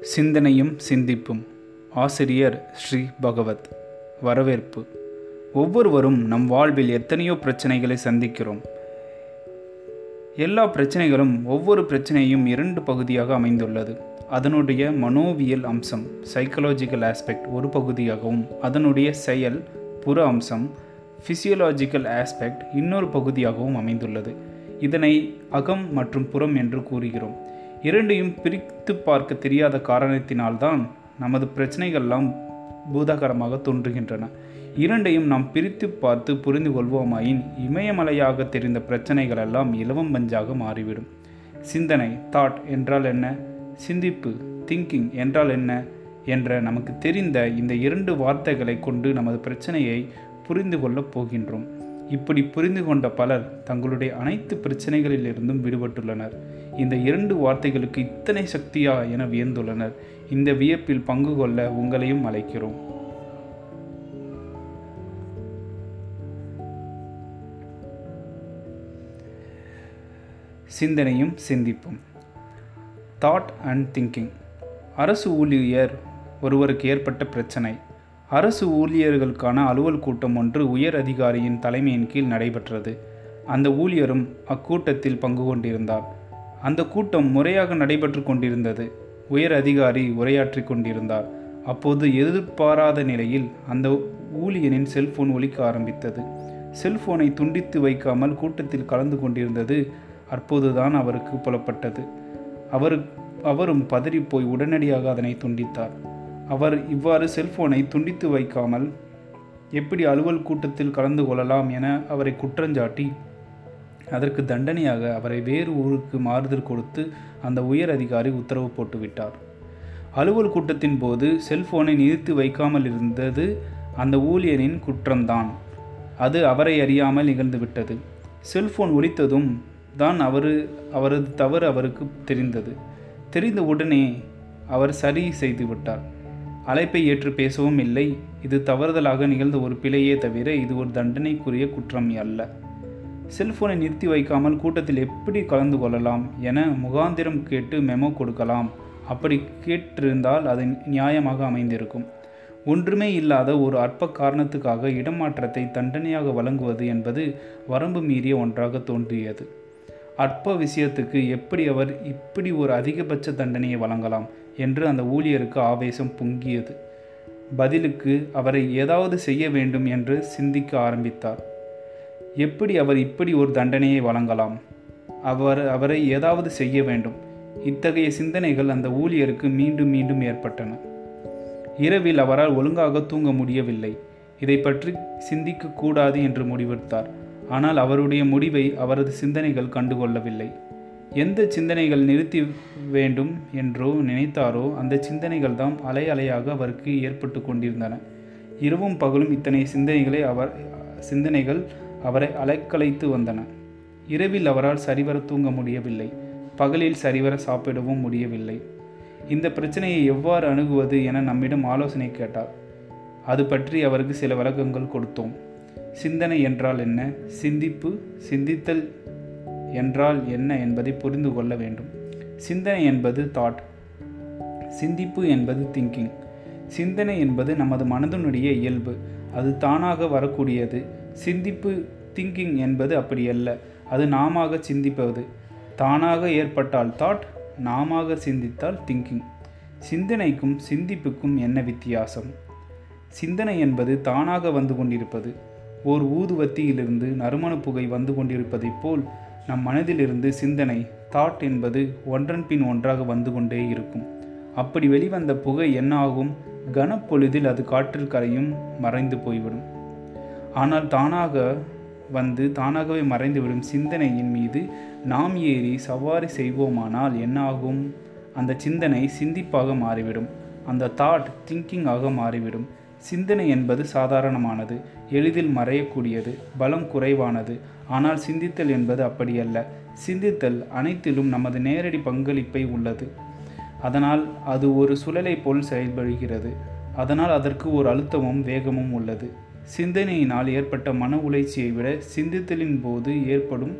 சிந்தனையும் சிந்திப்பும். ஆசிரியர் ஸ்ரீ பகவத். வரவேற்பு. ஒவ்வொருவரும் நம் வாழ்வில் எத்தனையோ பிரச்சனைகளை சந்திக்கிறோம். எல்லா பிரச்சனைகளும் ஒவ்வொரு பிரச்சனையும் இரண்டு பகுதியாக அமைந்துள்ளது. அதனுடைய மனோவியல் அம்சம் சைக்கலாஜிக்கல் ஆஸ்பெக்ட் ஒரு பகுதியாகவும் அதனுடைய செயல் புற அம்சம் ஃபிசியோலாஜிக்கல் ஆஸ்பெக்ட் இன்னொரு பகுதியாகவும் அமைந்துள்ளது. இதனை அகம் மற்றும் புறம் என்று கூறுகிறோம். இரண்டையும் பிரித்து பார்க்க தெரியாத காரணத்தினால்தான் நமது பிரச்சனைகள்லாம் பூதாகரமாக தோன்றுகின்றன. இரண்டையும் நாம் பிரித்து பார்த்து புரிந்து கொள்வோமாயின் இமயமலையாக தெரிந்த பிரச்சனைகள் எல்லாம் இலவம் பஞ்சாக மாறிவிடும். சிந்தனை தாட் என்றால் என்ன? சிந்திப்பு திங்கிங் என்றால் என்ன? என்ற நமக்கு தெரிந்த இந்த இரண்டு வார்த்தைகளை கொண்டு நமது பிரச்சனையை புரிந்து கொள்ளப் போகின்றோம். இப்படி புரிந்து கொண்ட பலர் தங்களுடைய அனைத்து பிரச்சனைகளிலிருந்தும் விடுபட்டுள்ளனர். இந்த இரண்டு வார்த்தைகளுக்கு இத்தனை சக்தியா என வியந்துள்ளனர். இந்த வியப்பில் பங்கு கொள்ள உங்களையும் அழைக்கிறோம். சிந்தனையும் சிந்திப்பும். தாட் அண்ட் திங்கிங் அரசு ஊழியர் ஒருவருக்கு ஏற்பட்ட பிரச்சனை. அரசு ஊழியர்களுக்கான அலுவல் கூட்டம் ஒன்று உயர் அதிகாரியின் தலைமையின் கீழ் நடைபெற்றது. அந்த ஊழியரும் அக்கூட்டத்தில் பங்கு கொண்டிருந்தார். அந்த கூட்டம் முறையாக நடைபெற்று கொண்டிருந்தது. உயர் அதிகாரி உரையாற்றி கொண்டிருந்தார். அப்போது எதிர்பாராத நிலையில் அந்த ஊழியனின் செல்போன் ஒலிக்க ஆரம்பித்தது. செல்போனை துண்டித்து வைக்காமல் கூட்டத்தில் கலந்து கொண்டிருந்தது அப்போதுதான் அவருக்கு புலப்பட்டது. அவர் அவரும் பதறிப்போய் உடனடியாக அதனை துண்டித்தார். அவர் இவ்வாறு செல்போனை துண்டித்து வைக்காமல் எப்படி அலுவல் கூட்டத்தில் கலந்து கொள்ளலாம் என அவரை குற்றஞ்சாட்டி அதற்கு தண்டனையாக அவரை வேறு ஊருக்கு மாறுதல் கொடுத்து அந்த உயர் அதிகாரி உத்தரவு போட்டுவிட்டார். அலுவல் கூட்டத்தின் போது செல்போனை நிறுத்தி வைக்காமல் இருந்தது அந்த ஊழியரின் குற்றம்தான். அது அவரை அறியாமல் நிகழ்ந்துவிட்டது செல்போன் ஒலித்ததும் தான் அவர் அவரது தவறு அவருக்கு தெரிந்தது. தெரிந்த உடனே அவர் சரி செய்துவிட்டார் அழைப்பை ஏற்று பேசவும் இல்லை. இது தவறுதலாக நிகழ்ந்த ஒரு பிழையே தவிர இது ஒரு தண்டனைக்குரிய குற்றம் அல்ல. செல்போனை நிறுத்தி வைக்காமல் கூட்டத்தில் எப்படி கலந்து கொள்ளலாம் என முகாந்திரம் கேட்டு மெமோ கொடுக்கலாம். அப்படி கேட்டிருந்தால் அது நியாயமாக அமைந்திருக்கும். ஒன்றுமே இல்லாத ஒரு அற்ப காரணத்துக்காக இடமாற்றத்தை தண்டனையாக வழங்குவது என்பது வரம்பு மீறிய ஒன்றாக தோன்றியது. அற்ப விஷயத்துக்கு எப்படி அவர் இப்படி ஒரு அதிகபட்ச தண்டனையை வழங்கலாம்? என்று அந்த ஊழியருக்கு ஆவேசம் பொங்கியது. பதிலுக்கு அவரை ஏதாவது செய்ய வேண்டும் என்று சிந்திக்க ஆரம்பித்தார். எப்படி அவர் இப்படி ஒரு தண்டனையை வழங்கலாம்? அவர் அவரை ஏதாவது செய்ய வேண்டும். இத்தகைய சிந்தனைகள் அந்த ஊழியருக்கு மீண்டும் மீண்டும் ஏற்பட்டன. இரவில் அவரால் ஒழுங்காக தூங்க முடியவில்லை. இதை பற்றி சிந்திக்கக்கூடாது என்று முடிவெடுத்தார். ஆனால் அவருடைய முடிவை அவரது சிந்தனைகள் கண்டுகொள்ளவில்லை. எந்த சிந்தனைகள் நிறுத்தி வேண்டும் என்றோ நினைத்தாரோ அந்த சிந்தனைகள் தான் அலை அலையாக அவருக்கு ஏற்பட்டு கொண்டிருந்தன. இரவும் பகலும் இத்தனை சிந்தனைகளை அவர் சிந்தனைகள் அவரை அலைக்கலைத்து வந்தன. இரவில் அவரால் சரிவர தூங்க முடியவில்லை. பகலில் சரிவர சாப்பிடவும் முடியவில்லை. இந்த பிரச்சனையை எவ்வாறு அணுகுவது என நம்மிடம் ஆலோசனை கேட்டார். அது பற்றி அவருக்கு சில விளக்கங்கள் கொடுத்தோம். சிந்தனை என்றால் என்ன? சிந்திப்பு சிந்தித்தல் என்றால் என்ன என்பதை புரிந்து கொள்ள வேண்டும். சிந்தனை என்பது தாட் சிந்திப்பு என்பது திங்கிங் சிந்தனை என்பது நமது மனதினுடைய இயல்பு. அது தானாக வரக்கூடியது. சிந்திப்பு திங்கிங் என்பது அப்படி அல்ல. அது நாம சிந்திப்பது. தானாக ஏற்பட்டால் தாட் நாம சிந்தித்தால் திங்கிங் சிந்தனைக்கும் சிந்திப்புக்கும் என்ன வித்தியாசம்? சிந்தனை என்பது தானாக வந்து கொண்டிருப்பது. ஓர் ஊதுவத்தியிலிருந்து நறுமண புகை வந்து கொண்டிருப்பதைப் போல் நம் மனதிலிருந்து சிந்தனை தாட் என்பது ஒன்றன் பின் ஒன்றாக வந்து கொண்டே இருக்கும். அப்படி வெளிவந்த புகை என்ன ஆகும்? கனப்பொழுதில் அது காற்றில் கரையும் மறைந்து போய்விடும். ஆனால் தானாக வந்து தானாகவே மறைந்துவிடும் சிந்தனையின் மீது நாம் ஏறி சவாரி செய்வோமானால் என்ன ஆகும்? அந்த சிந்தனை சிந்திப்பாக மாறிவிடும். அந்த தாட் திங்கிங்காக மாறிவிடும். சிந்தனை என்பது சாதாரணமானது எளிதில் மறையக்கூடியது பலம் குறைவானது. ஆனால் சிந்தித்தல் என்பது அப்படியல்ல. சிந்தித்தல் அனைத்திலும் நமது நேரடி பங்களிப்பை உள்ளது. அதனால் அது ஒரு சுழலை போல் செயல்படுகிறது. அதனால் அதற்கு ஒரு அழுத்தமும் வேகமும் உள்ளது. சிந்தனையினால் ஏற்பட்ட மன உளைச்சியை விட சிந்தித்தலின் போது ஏற்படும்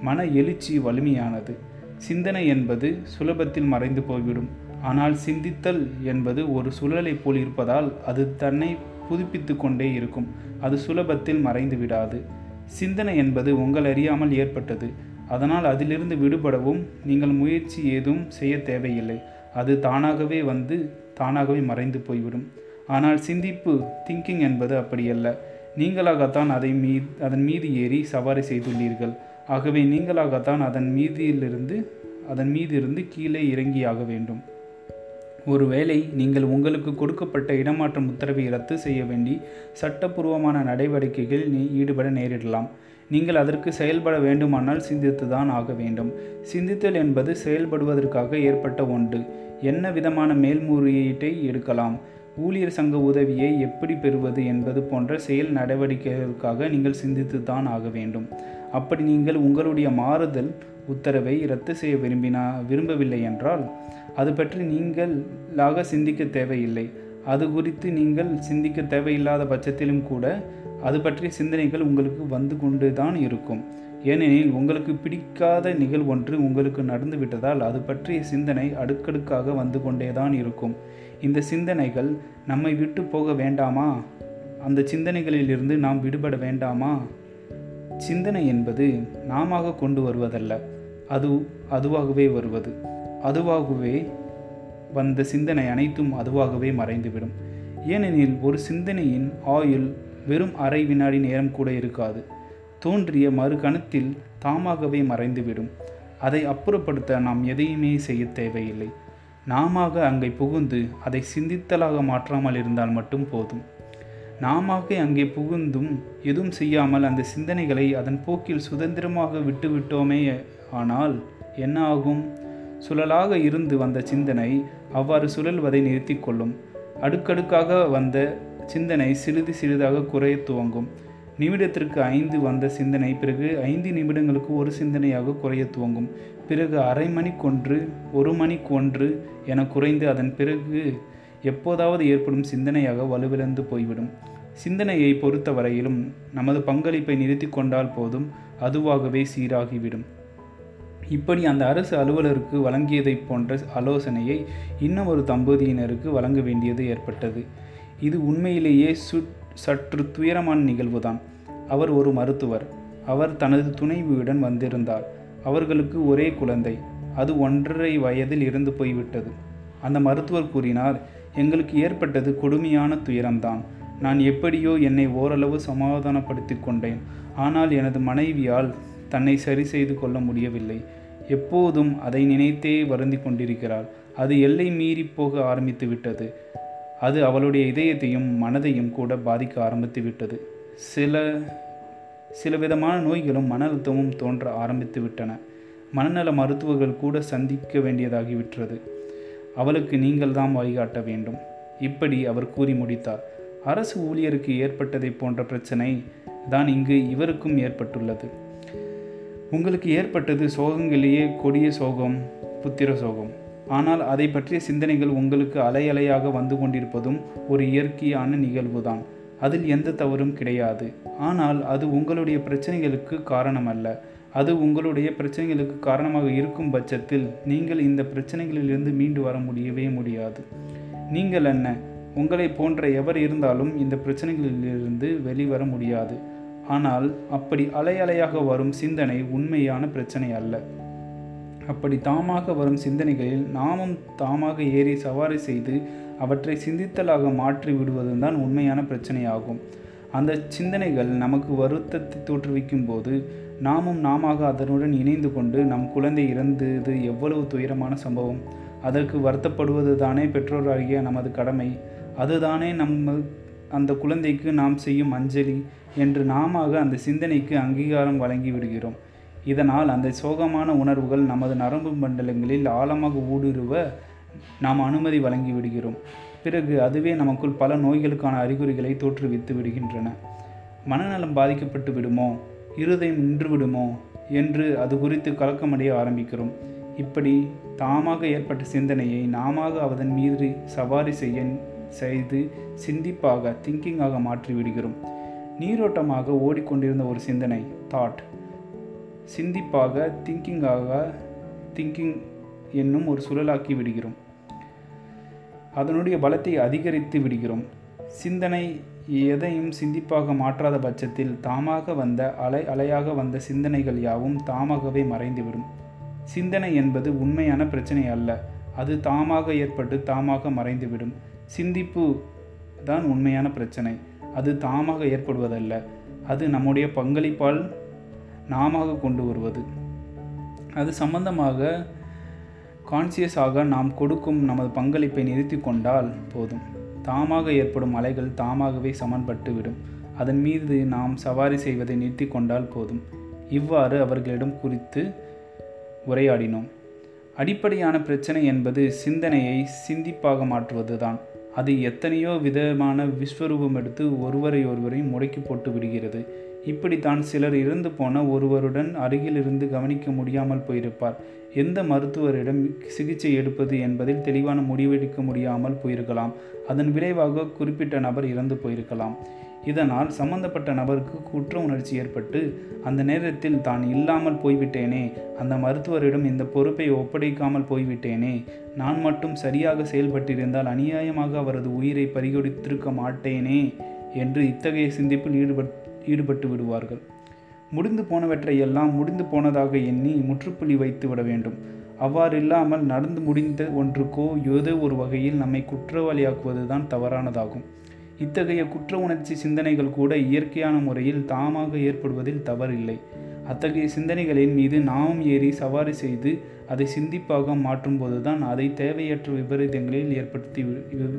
மன எழுச்சி வலிமையானது. சிந்தனை என்பது சுலபத்தில் மறைந்து போய்விடும். ஆனால் சிந்தித்தல் என்பது ஒரு சுழலை போல் இருப்பதால் அது தன்னை புதுப்பித்து கொண்டே இருக்கும். அது சுலபத்தில் மறைந்து விடாது. சிந்தனை என்பது உங்கள் அறியாமல் ஏற்பட்டது. அதனால் அதிலிருந்து விடுபடவும் நீங்கள் முயற்சி ஏதும் செய்ய தேவையில்லை. அது தானாகவே வந்து தானாகவே மறைந்து போய்விடும். ஆனால் சிந்திப்பு திங்கிங் என்பது அப்படியல்ல. நீங்களாகத்தான் அதை மீ அதன் மீது ஏறி சவாரி செய்துள்ளீர்கள். ஆகவே நீங்களாகத்தான் அதன் மீதியிலிருந்து அதன் மீதிருந்து கீழே இறங்கியாக வேண்டும். ஒருவேளை நீங்கள் உங்களுக்கு கொடுக்கப்பட்ட இடமாற்றம் உத்தரவை ரத்து செய்ய வேண்டி சட்டப்பூர்வமான நடவடிக்கைகளில் நீ ஈடுபட நேரிடலாம். நீங்கள் அதற்கு செயல்பட வேண்டுமானால் சிந்தித்துதான் ஆக வேண்டும். சிந்தித்தல் என்பது செயல்படுவதற்காக ஏற்பட்ட ஒன்று. என்ன விதமான மேல்முறையீட்டை எடுக்கலாம்? ஊழியர் சங்க உதவியை எப்படி பெறுவது என்பது போன்ற செயல் நடவடிக்கைகளுக்காக நீங்கள் சிந்தித்து தான் ஆக வேண்டும். அப்படி நீங்கள் உங்களுடைய மாறுதல் உத்தரவை ரத்து செய்ய விரும்பினா விரும்பவில்லை என்றால் அது பற்றி நீங்களாக சிந்திக்க தேவையில்லை. அது குறித்து நீங்கள் சிந்திக்க தேவையில்லாத பட்சத்திலும் கூட அது பற்றிய சிந்தனைகள் உங்களுக்கு வந்து கொண்டு தான் இருக்கும். ஏனெனில் உங்களுக்கு பிடிக்காத நிகழ்வொன்று உங்களுக்கு நடந்துவிட்டதால் அது பற்றிய சிந்தனை அடுக்கடுக்காக வந்து கொண்டே தான் இருக்கும். இந்த சிந்தனைகள் நம்மை விட்டு போக வேண்டாமா? அந்த சிந்தனைகளிலிருந்து நாம் விடுபட வேண்டாமா? சிந்தனை என்பது நாம கொண்டு வருவதல்ல அது அதுவாகவே வருவது. அதுவாகவே வந்த சிந்தனை அனைத்தும் அதுவாகவே மறைந்துவிடும். ஏனெனில் ஒரு சிந்தனையின் ஆயுள் வெறும் அரை வினாடி நேரம் கூட இருக்காது. தோன்றிய மறு கணத்தில் தாமாகவே மறைந்துவிடும். அதை அப்புறப்படுத்த நாம் எதையுமே செய்ய தேவையில்லை. நாம அங்கே புகுந்து அதை சிந்தித்தலாக மாற்றாமல் இருந்தால் மட்டும் போதும். நாம அங்கே புகுந்தும் எதுவும் செய்யாமல் அந்த சிந்தனைகளை அதன் போக்கில் சுதந்திரமாக விட்டுவிட்டோமே ஆனால் என்ன ஆகும்? சுழலாக இருந்து வந்த சிந்தனை அவ்வாறு சுழல்வதை நிறுத்தி கொள்ளும். அடுக்கடுக்காக வந்த சிந்தனை சிறிது சிறிதாக குறைய துவங்கும். நிமிடத்திற்கு ஐந்து வந்த சிந்தனை பிறகு ஐந்து நிமிடங்களுக்கு ஒரு சிந்தனையாக குறைய துவங்கும். பிறகு அரை மணிக்கொன்று ஒரு மணிக்கு ஒன்று என குறைந்து அதன் பிறகு எப்போதாவது ஏற்படும் சிந்தனையாக வலுவிழந்து போய்விடும். சிந்தனையை பொறுத்தவரையிலும் நமது பங்களிப்பை நிறுத்தி கொண்டால் போதும் அதுவாகவே சீராகிவிடும். இப்படி அந்த அரசு அலுவலருக்கு வழங்கியதைப் போன்ற ஆலோசனையை இன்னும் ஒரு தம்பதியினருக்கு வழங்க வேண்டியது ஏற்பட்டது. இது உண்மையிலேயே சு சற்று துயரமான நிகழ்வுதான். அவர் ஒரு மருத்துவர். அவர் தனது துணைவியுடன் வந்திருந்தார். அவர்களுக்கு ஒரே குழந்தை. அது ஒன்றரை வயதில் இருந்து போய்விட்டது. அந்த மருத்துவர் கூறினார் எங்களுக்கு ஏற்பட்டது கொடுமையான துயரம்தான். நான் எப்படியோ என்னை ஓரளவு சமாதானப்படுத்தி கொண்டேன். ஆனால் எனது மனைவியால் தன்னை சரி செய்து கொள்ள முடியவில்லை. எப்போதும் அதை நினைத்தே வருந்தி கொண்டிருக்கிறாள். அது எல்லை மீறி போக ஆரம்பித்து விட்டது. அது அவளுடைய இதயத்தையும் மனதையும் கூட பாதிக்க ஆரம்பித்து விட்டது. சில சில விதமான நோய்களும் மன அழுத்தமும் தோன்ற ஆரம்பித்து விட்டன மனநல மருத்துவர்கள் கூட சந்திக்க வேண்டியதாகிவிட்டது அவளுக்கு நீங்கள் தான் வழிகாட்ட வேண்டும். இப்படி அவர் கூறி முடித்தார். அரசு ஊழியருக்கு ஏற்பட்டதை போன்ற பிரச்சனை தான் இங்கு இவருக்கும் ஏற்பட்டுள்ளது. உங்களுக்கு ஏற்பட்டது சோகங்களிலேயே கொடிய சோகம் புத்திர சோகம். ஆனால் அதை பற்றிய சிந்தனைகள் உங்களுக்கு அலையலையாக வந்து கொண்டிருப்பதும் ஒரு இயற்கையான நிகழ்வுதான். அதில் எந்த தவறும் கிடையாது. ஆனால் அது உங்களுடைய பிரச்சனைகளுக்கு காரணமல்ல. அது உங்களுடைய பிரச்சனைகளுக்கு காரணமாக இருக்கும் பட்சத்தில் நீங்கள் இந்த பிரச்சனைகளிலிருந்து மீண்டு வர முடியவே முடியாது. நீங்கள் என்ன? உங்களை போன்ற எவர் இருந்தாலும் இந்த பிரச்சனைகளிலிருந்து வெளிவர முடியாது. ஆனால் அப்படி அலை அலையாக வரும் சிந்தனை உண்மையான பிரச்சனை அல்ல. அப்படி தாமாக வரும் சிந்தனைகளில் நாமும் தாமாக ஏறி சவாரி செய்து அவற்றை சிந்தித்தலாக மாற்றி விடுவதுதான் உண்மையான பிரச்சனையாகும். அந்த சிந்தனைகள் நமக்கு வருத்தத்தை தோற்றுவிக்கும் போது நாமும் நாம அதனுடன் இணைந்து கொண்டு நம் குழந்தை இறந்தது எவ்வளவு துயரமான சம்பவம். அதற்கு வருத்தப்படுவது தானே பெற்றோராகிய நமது கடமை. அதுதானே நம்ம அந்த குழந்தைக்கு நாம் செய்யும் அஞ்சலி என்று நாம அந்த சிந்தனைக்கு அங்கீகாரம் வழங்கி விடுகிறோம். இதனால் அந்த சோகமான உணர்வுகள் நமது நரம்பு மண்டலங்களில் ஆழமாக ஊடுருவ நாம் அனுமதி வழங்கி விடுகிறோம். பிறகு அதுவே நமக்குள் பல நோய்களுக்கான அறிகுறிகளை தோற்றுவித்து விடுகின்றன. மனநலம் பாதிக்கப்பட்டு விடுமோ? இருதயம் நின்று விடுமோ? என்று அது குறித்து கலக்கமடைய ஆரம்பிக்கிறோம். இப்படி தாமாக ஏற்பட்ட சிந்தனையை நாம அதன் மீது சவாரி செய்ய செய்து சிந்திப்பாக திங்கிங்காக மாற்றி விடுகிறோம். நீரோட்டமாக ஓடிக்கொண்டிருந்த ஒரு சிந்தனை தாட் சிந்திப்பாக திங்கிங்காக திங்கிங் என்னும் ஒரு சுழலாக்கி விடுகிறோம். அதனுடைய பலத்தை அதிகரித்து விடுகிறோம். சிந்தனை எதையும் சிந்திப்பாக மாற்றாத பட்சத்தில் தாமாக வந்த அலை அலையாக வந்த சிந்தனைகள் யாவும் தாமாகவே மறைந்துவிடும். சிந்தனை என்பது உண்மையான பிரச்சனை அல்ல. அது தாமாக ஏற்பட்டு தாமாக மறைந்துவிடும். சிந்திப்பு தான் உண்மையான பிரச்சனை. அது தாமாக ஏற்படுவதல்ல. அது நம்முடைய பங்களிப்பால் நாமாக கொண்டு வருவது. அது சம்பந்தமாக கான்சியஸாக நாம் கொடுக்கும் நமது பங்களிப்பை நிறுத்தி கொண்டால் போதும். தாமாக ஏற்படும் அலைகள் தாமாகவே சமன்பட்டு விடும். அதன் மீது நாம் சவாரி செய்வதை நிறுத்தி கொண்டால் போதும். இவ்வாறு அவர்களிடம் குறித்து உரையாடினோம். அடிப்படையான பிரச்சனை என்பது சிந்தனையை சிந்திப்பாக மாற்றுவதுதான். அது எத்தனையோ விதமான விஸ்வரூபம் எடுத்து ஒருவரை ஒருவரையும் முடக்கி போட்டு விடுகிறது. இப்படித்தான் சிலர் இறந்து போன ஒருவருடன் அருகில் இருந்து கவனிக்க முடியாமல் போயிருப்பார். எந்த மருத்துவரிடம் சிகிச்சை எடுப்பது என்பதில் தெளிவான முடிவெடுக்க முடியாமல் போயிருக்கலாம். அதன் விளைவாக குறிப்பிட்ட நபர் இறந்து போயிருக்கலாம். இதனால் சம்பந்தப்பட்ட நபருக்கு குற்ற உணர்ச்சி ஏற்பட்டு அந்த நேரத்தில் தான் இல்லாமல் போய்விட்டேனே அந்த மருத்துவரிடம் இந்த பொறுப்பை ஒப்படைக்காமல் போய்விட்டேனே நான் மட்டும் சரியாக செயல்பட்டிருந்தால் அநியாயமாக அவரது உயிரை பறிகொடுத்திருக்க மாட்டேனே என்று இத்தகைய சிந்திப்பில் ஈடுபட் ஈடுபட்டு விடுவார்கள். முடிந்து போனவற்றையெல்லாம் முடிந்து போனதாக எண்ணி முற்றுப்புள்ளி வைத்து விட வேண்டும். அவ்வாறு இல்லாமல் நடந்து முடிந்த ஒன்றுக்கோ ஏதோ ஒரு வகையில் நம்மை குற்றவாளியாக்குவதுதான் தவறானதாகும். இத்தகைய குற்ற உணர்ச்சி சிந்தனைகள் கூட இயற்கையான முறையில் தாமாக ஏற்படுவதில் தவறில்லை. அத்தகைய சிந்தனைகளின் மீது நாமும் ஏறி சவாரி செய்து அதை சிந்திப்பாக மாற்றும்போதுதான் அதை தேவையற்ற விபரீதங்களில் ஏற்படுத்தி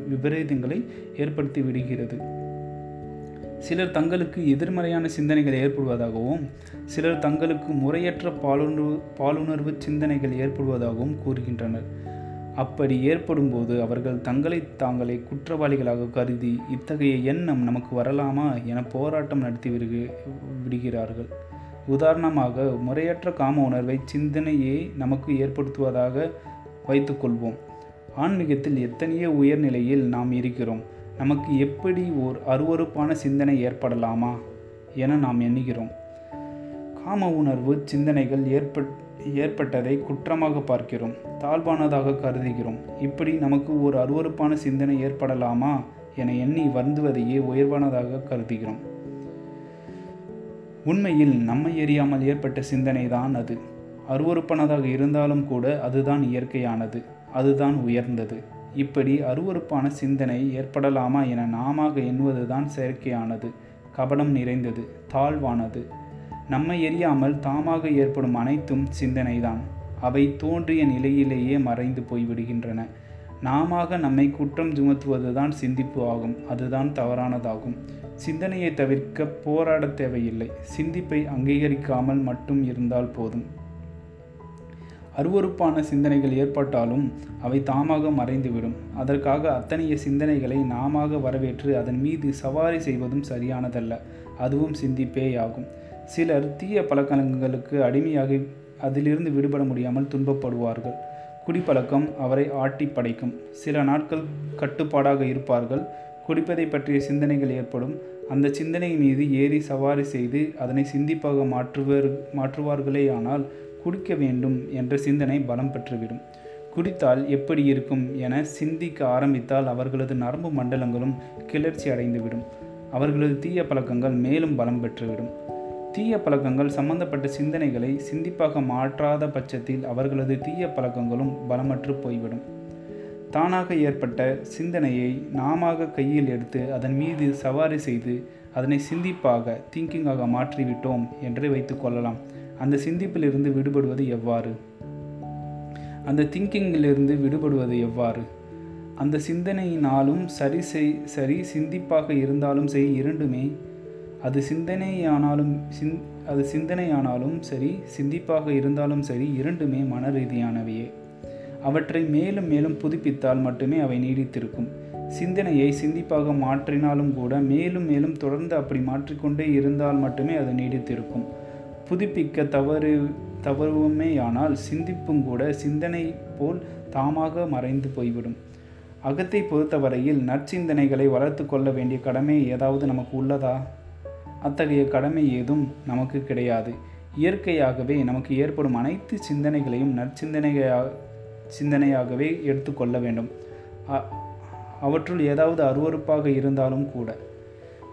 விபரீதங்களை ஏற்படுத்தி விடுகிறது. சிலர் தங்களுக்கு எதிர்மறையான சிந்தனைகள் ஏற்படுவதாகவும் சிலர் தங்களுக்கு முறையற்ற பாலுணர்வு பாலுணர்வு சிந்தனைகள் ஏற்படுவதாகவும் கூறுகின்றனர். அப்படி ஏற்படும்போது அவர்கள் தங்களை தாங்களே குற்றவாளிகளாக கருதி இத்தகைய எண்ணம் நமக்கு வரலாமா என போராட்டம் நடத்தி விடுக விடுகிறார்கள். உதாரணமாக முறையற்ற காம உணர்வை சிந்தனையே நமக்கு ஏற்படுத்துவதாக வைத்துக்கொள்வோம். ஆன்மீகத்தில் எத்தனையோ உயர்நிலையில் நாம் இருக்கிறோம். நமக்கு எப்படி ஓர் அருவறுப்பான சிந்தனை ஏற்படலாமா என நாம் எண்ணுகிறோம். காம உணர்வு சிந்தனைகள் ஏற்பட் ஏற்பட்டதை குற்றமாக பார்க்கிறோம். தாழ்வானதாக கருதுகிறோம். இப்படி நமக்கு ஒரு அருவறுப்பான சிந்தனை ஏற்படலாமா என எண்ணி வருந்துவதையே உயர்வானதாக கருதுகிறோம். உண்மையில் நம்மை எறியாமல் ஏற்பட்ட சிந்தனை தான் அது. அருவறுப்பானதாக இருந்தாலும் கூட அதுதான் இயற்கையானது. அதுதான் உயர்ந்தது. இப்படி அருவறுப்பான சிந்தனை ஏற்படலாமா என நாமாக எண்ணுவதுதான் செயற்கையானது. கபடம் நிறைந்தது தாழ்வானது. நம்மை எரியாமல் தாமாக ஏற்படும் அனைத்தும் சிந்தனைதான். அவை தோன்றிய நிலையிலேயே மறைந்து போய்விடுகின்றன. நாமாக நம்மை குற்றம் சுமத்துவதுதான் சிந்திப்பு ஆகும். அதுதான் தவறானதாகும். சிந்தனையை தவிர்க்க போராட தேவையில்லை. சிந்திப்பை அங்கீகரிக்காமல் மட்டும் இருந்தால் போதும். அருவறுப்பான சிந்தனைகள் ஏற்பட்டாலும் அவை தாமாக மறைந்துவிடும். அதற்காக அத்தனைய சிந்தனைகளை நாமாக வரவேற்று அதன் மீது சவாரி செய்வதும் சரியானதல்ல. அதுவும் சிந்திப்பேயாகும். சிலர் தீய பழக்கங்களுக்கு அடிமையாகி அதிலிருந்து விடுபட முடியாமல் துன்பப்படுவார்கள். குடிப்பழக்கம் அவரை ஆட்டி படைக்கும். சில நாட்கள் கட்டுப்பாடாக இருப்பார்கள். குடிப்பதை பற்றிய சிந்தனைகள் ஏற்படும். அந்த சிந்தனை மீது ஏறி சவாரி செய்து அதனை சிந்திப்பாக மாற்றுவர் மாற்றுவார்களேயானால் குடிக்க வேண்டும் என்ற சிந்தனை பலம் பெற்றுவிடும். குடித்தால் எப்படி இருக்கும் என சிந்திக்க ஆரம்பித்தால் அவர்களது நரம்பு மண்டலங்களும் கிளர்ச்சி அடைந்துவிடும். அவர்களது தீய பழக்கங்கள் மேலும் பலம் பெற்றுவிடும். தீய பழக்கங்கள் சம்பந்தப்பட்ட சிந்தனைகளை சிந்திப்பாக மாற்றாத பட்சத்தில் அவர்களது தீய பழக்கங்களும் பலமற்று போய்விடும். தானாக ஏற்பட்ட சிந்தனையை நாமாக கையில் எடுத்து அதன் மீது சவாரி செய்து அதனை சிந்திப்பாக திங்கிங்காக மாற்றிவிட்டோம் என்று வைத்துக்கொள்ளலாம் அந்த சிந்திப்பிலிருந்து விடுபடுவது எவ்வாறு? அந்த திங்கிங்கிலிருந்து விடுபடுவது எவ்வாறு? அந்த சிந்தனையினாலும் சரி செய் சரி சிந்திப்பாக இருந்தாலும் சரி இரண்டுமே அது சிந்தனையானாலும் சிந் அது சிந்தனையானாலும் சரி சிந்திப்பாக இருந்தாலும் சரி இரண்டுமே மன ரீதியானவையே. அவற்றை மேலும் மேலும் புதுப்பித்தால் மட்டுமே அவை நீடித்திருக்கும். சிந்தனையை சிந்திப்பாக மாற்றினாலும் கூட மேலும் மேலும் தொடர்ந்து அப்படி மாற்றிக்கொண்டே இருந்தால் மட்டுமே அது நீடித்திருக்கும். புதுப்பிக்க தவறு தவறுவுமேயானால் சிந்திப்பும் கூட சிந்தனை போல் தாமாக மறைந்து போய்விடும். அகத்தை பொறுத்தவரையில் நற்சிந்தனைகளை வளர்த்து கொள்ள வேண்டிய கடமை ஏதாவது நமக்கு உள்ளதா? அத்தகைய கடமை ஏதும் நமக்கு கிடையாது. இயற்கையாகவே நமக்கு ஏற்படும் அனைத்து சிந்தனைகளையும் நற்சிந்தனையாக சிந்தனையாகவே எடுத்துக்கொள்ள வேண்டும். அவற்றுள் ஏதாவது அருவருப்பாக இருந்தாலும் கூட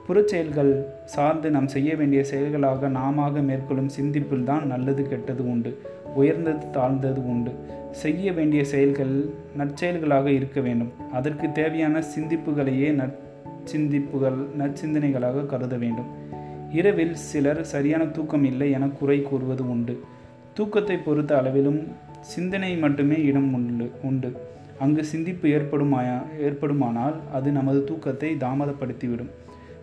புறச்செயல்கள் சார்ந்து நாம் செய்ய வேண்டிய செயல்களாக நாமாக மேற்கொள்ளும் சிந்திப்பில் தான் நல்லது கெட்டது உண்டு உயர்ந்தது தாழ்ந்தது உண்டு. செய்ய வேண்டிய செயல்கள் நற்செயல்களாக இருக்க வேண்டும். அதற்கு தேவையான சிந்திப்புகளையே நற்சிந்திப்புகள் நற்சிந்தனைகளாக கருத வேண்டும். இரவில் சிலர் சரியான தூக்கம் இல்லை என குறை கூறுவது உண்டு. தூக்கத்தை பொறுத்த அளவிலும் சிந்தனை மட்டுமே இடம் உண்டு உண்டு. அங்கு சிந்திப்பு ஏற்படுமாயா ஏற்படுமானால் அது நமது தூக்கத்தை தாமதப்படுத்திவிடும்.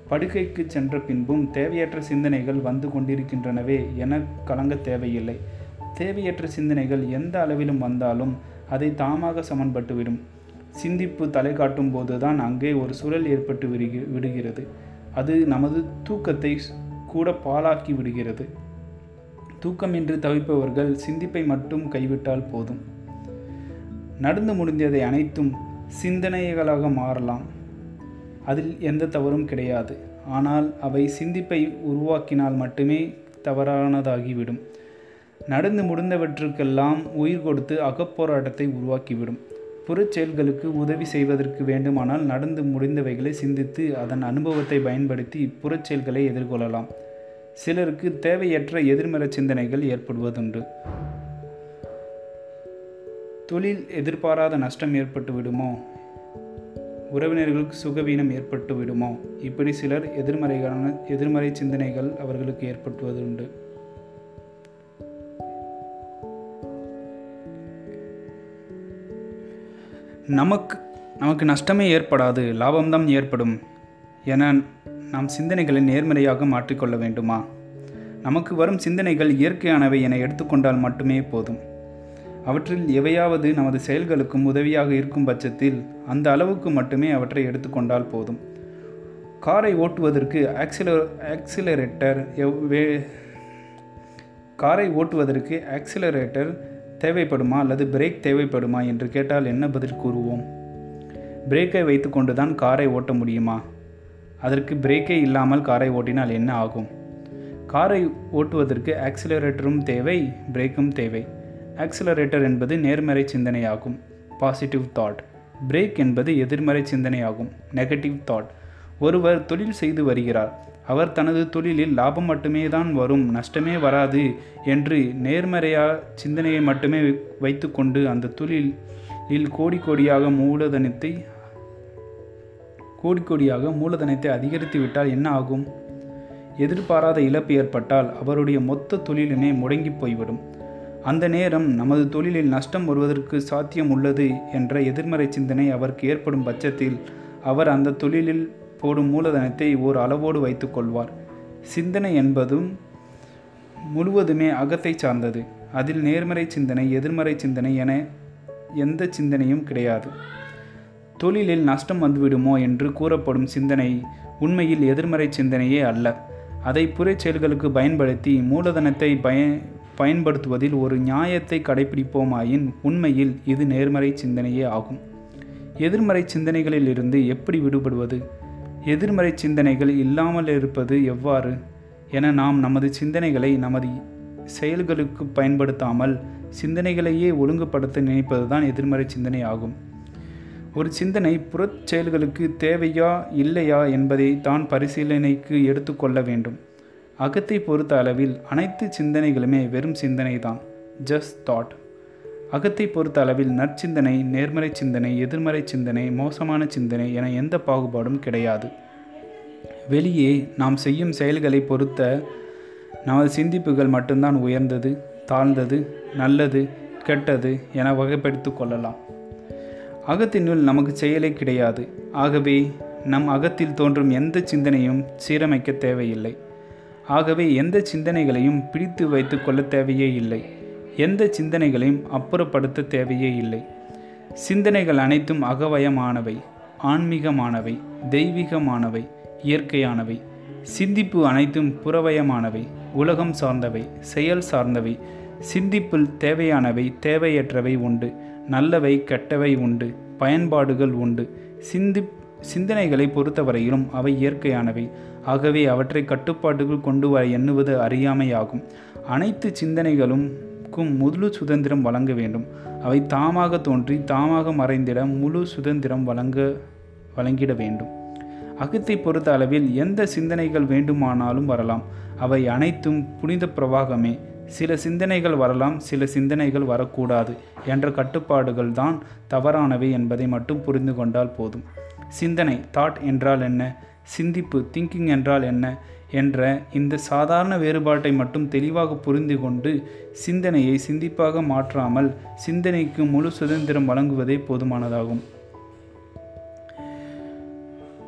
படுக்கைக்கு சென்ற பின்பும் தேவையற்ற சிந்தனைகள் வந்து கொண்டிருக்கின்றனவே என கலங்க தேவையில்லை. தேவையற்ற சிந்தனைகள் எந்த அளவிலும் வந்தாலும் அதை தாமாக சமன்பட்டுவிடும். சிந்திப்பு தலை காட்டும் போதுதான் அங்கே ஒரு சுழல் ஏற்பட்டு விடுகி விடுகிறது. அது நமது தூக்கத்தை கூட பாழாக்கி விடுகிறது. தூக்கமின்றி தவிப்பவர்கள் சிந்திப்பை மட்டும் கைவிட்டால் போதும். நடந்து முடிந்ததை அனைத்தும் சிந்தனைகளாக மாறலாம். அதில் எந்த தவறும் கிடையாது. ஆனால் அவை சிந்திப்பை உருவாக்கினால் மட்டுமே தவறானதாகிவிடும். நடந்து முடிந்தவற்றுக்கெல்லாம் உயிர் கொடுத்து அகப்போராட்டத்தை உருவாக்கிவிடும். புறச்செயல்களுக்கு உதவி செய்வதற்கு வேண்டுமானால் நடந்து முடிந்தவைகளை சிந்தித்து அதன் அனுபவத்தை பயன்படுத்தி புறச்செயல்களை எதிர்கொள்ளலாம். சிலருக்கு தேவையற்ற எதிர்மறை சிந்தனைகள் ஏற்படுவதுண்டு. தொழில் எதிர்பாராத நஷ்டம் ஏற்பட்டு விடுமோ உறவினர்களுக்கு சுகவீனம் ஏற்பட்டு விடுமோ? இப்படி சிலர் எதிர்மறைகளான எதிர்மறை சிந்தனைகள் அவர்களுக்கு ஏற்பட்டுவது உண்டு நமக்கு நமக்கு நஷ்டமே ஏற்படாது லாபம்தான் ஏற்படும் என நாம் சிந்தனைகளை நேர்மறையாக மாற்றிக்கொள்ள வேண்டுமா? நமக்கு வரும் சிந்தனைகள் இயற்கையானவை என எடுத்துக்கொண்டால் மட்டுமே போதும். அவற்றில் எவையாவது நமது செயல்களுக்கும் உதவியாக இருக்கும் பட்சத்தில் அந்த அளவுக்கு மட்டுமே அவற்றை எடுத்துக்கொண்டால் போதும். காரை ஓட்டுவதற்கு ஆக்சில ஆக்சிலரேட்டர் வே காரை ஓட்டுவதற்கு ஆக்சிலரேட்டர் தேவைப்படுமா அல்லது பிரேக் தேவைப்படுமா என்று கேட்டால் என்ன பதில் கூறுவோம்? பிரேக்கை வைத்துக்கொண்டு தான் காரை ஓட்ட முடியுமா? அதற்கு பிரேக்கே இல்லாமல் காரை ஓட்டினால் என்ன ஆகும்? காரை ஓட்டுவதற்கு ஆக்சிலரேட்டரும் தேவை பிரேக்கும் தேவை. ஆக்சிலரேட்டர் என்பது நேர்மறை சிந்தனையாகும். பாசிட்டிவ் தாட் பிரேக் என்பது எதிர்மறை சிந்தனையாகும். நெகட்டிவ் தாட் ஒருவர் தொழில் செய்து வருகிறார். அவர் தனது தொழிலில் லாபம் மட்டுமே தான் வரும் நஷ்டமே வராது என்று நேர்மறையா சிந்தனையை மட்டுமே வைத்துக்கொண்டு அந்த தொழிலில் கோடி கோடியாக மூலதனத்தை கோடி கோடியாக மூலதனத்தை அதிகரித்து விட்டால் என்ன ஆகும்? எதிர்பாராத இழப்பு ஏற்பட்டால் அவருடைய மொத்த தொழிலுமே முடங்கி போய்விடும். அந்த நேரம் நமது தொழிலில் நஷ்டம் வருவதற்கு சாத்தியம் உள்ளது என்ற எதிர்மறை சிந்தனை அவருக்கு ஏற்படும் பட்சத்தில் அவர் அந்த தொழிலில் போடும் மூலதனத்தை ஓர் அளவோடு வைத்து கொள்வார். சிந்தனை என்பதும் முழுவதுமே அகத்தை சார்ந்தது. அதில் நேர்மறை சிந்தனை எதிர்மறை சிந்தனை என எந்த சிந்தனையும் கிடையாது. தொழிலில் நஷ்டம் வந்துவிடுமோ என்று கூறப்படும் சிந்தனை உண்மையில் எதிர்மறை சிந்தனையே அல்ல. அதை புறச் செயல்களுக்கு பயன்படுத்தி மூலதனத்தை பய பயன்படுத்துவதில் ஒரு நியாயத்தை கடைபிடிப்போமாயின் உண்மையில் இது நேர்மறை சிந்தனையே ஆகும். எதிர்மறை சிந்தனைகளில் இருந்து எப்படி விடுபடுவது? எதிர்மறை சிந்தனைகள் இல்லாமல் இருப்பது எவ்வாறு? என நாம் நமது சிந்தனைகளை நமது செயல்களுக்கு பயன்படுத்தாமல் சிந்தனைகளையே ஒழுங்குபடுத்த நினைப்பதுதான் எதிர்மறை சிந்தனை ஆகும். ஒரு சிந்தனை புறச் செயல்களுக்கு தேவையா இல்லையா என்பதை தான் பரிசீலனைக்கு எடுத்துக்கொள்ள வேண்டும். அகத்தை பொறுத்த அளவில் அனைத்து சிந்தனைகளுமே வெறும் சிந்தனை தான் ஜஸ்ட் தாட் அகத்தை பொறுத்த அளவில் நற்சிந்தனை நேர்மறை சிந்தனை எதிர்மறை சிந்தனை மோசமான சிந்தனை என எந்த பாகுபாடும் கிடையாது. வெளியே நாம் செய்யும் செயல்களை பொறுத்த நமது சிந்திப்புகள் மட்டும்தான் உயர்ந்தது தாழ்ந்தது நல்லது கெட்டது என வகைப்படுத்தி கொள்ளலாம். அகத்தினுள் நமக்கு செயலே கிடையாது. ஆகவே நம் அகத்தில் தோன்றும் எந்த சிந்தனையும் சீரமைக்க தேவையில்லை. ஆகவே எந்த சிந்தனைகளையும் பிடித்து வைத்து கொள்ள தேவையே இல்லை. எந்த சிந்தனைகளையும் அப்புறப்படுத்த தேவையே இல்லை. சிந்தனைகள் அனைத்தும் அகவயமானவை ஆன்மீகமானவை தெய்வீகமானவை இயற்கையானவை. சிந்திப்பு அனைத்தும் புறவயமானவை உலகம் சார்ந்தவை செயல் சார்ந்தவை. சிந்திப்பில் தேவையானவை தேவையற்றவை உண்டு நல்லவை கெட்டவை உண்டு பயன்பாடுகள் உண்டு. சிந்தி சிந்தனைகளை பொறுத்தவரையிலும் அவை இயற்கையானவை. ஆகவே அவற்றை கட்டுப்பாட்டுக்குள் கொண்டு வர எண்ணுவது அறியாமையாகும். அனைத்து சிந்தனைகளுக்கும் முழு சுதந்திரம் வழங்க வேண்டும். அவை தாமாக தோன்றி தாமாக மறைந்திட முழு சுதந்திரம் வழங்க வழங்கிட வேண்டும். அகத்தை பொறுத்த அளவில் எந்த சிந்தனைகள் வேண்டுமானாலும் வரலாம். அவை அனைத்தும் புனித பிரவாகமே. சில சிந்தனைகள் வரலாம் சில சிந்தனைகள் வரக்கூடாது என்ற கட்டுப்பாடுகள் தான் தவறானவை என்பதை மட்டும் புரிந்து கொண்டால் போதும். சிந்தனை தாட் என்றால் என்ன? சிந்திப்பு திங்கிங் என்றால் என்ன? என்ற இந்த சாதாரண வேறுபாட்டை மட்டும் தெளிவாக புரிந்து கொண்டு சிந்தனையை சிந்திப்பாக மாற்றாமல் சிந்தனைக்கு முழு சுதந்திரம் வழங்குவதே போதுமானதாகும்.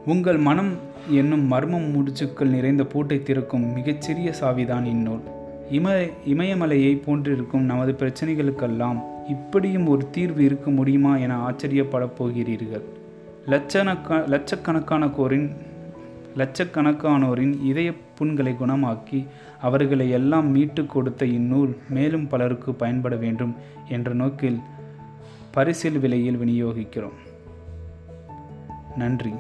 உங்கள் மனம் என்னும் மர்மம் முடிச்சுக்கள் நிறைந்த பூட்டை திறக்கும் மிகச்சிறிய சாவிதான் இந்நூல். இம இமயமலையை போன்றிருக்கும் நமது பிரச்சனைகளுக்கெல்லாம் இப்படியும் ஒரு தீர்வு இருக்க முடியுமா என ஆச்சரியப்படப் போகிறீர்கள். லட்சணக்க லட்சக்கணக்கான கோரின் லட்சக்கணக்கானோரின் இதய புண்களை குணமாக்கி அவர்களை எல்லாம் மீட்டு கொடுத்த இந்நூல் மேலும் பலருக்கு பயன்பட வேண்டும் என்ற நோக்கில் பரிசில் விலையில் விநியோகிக்கிறோம். நன்றி.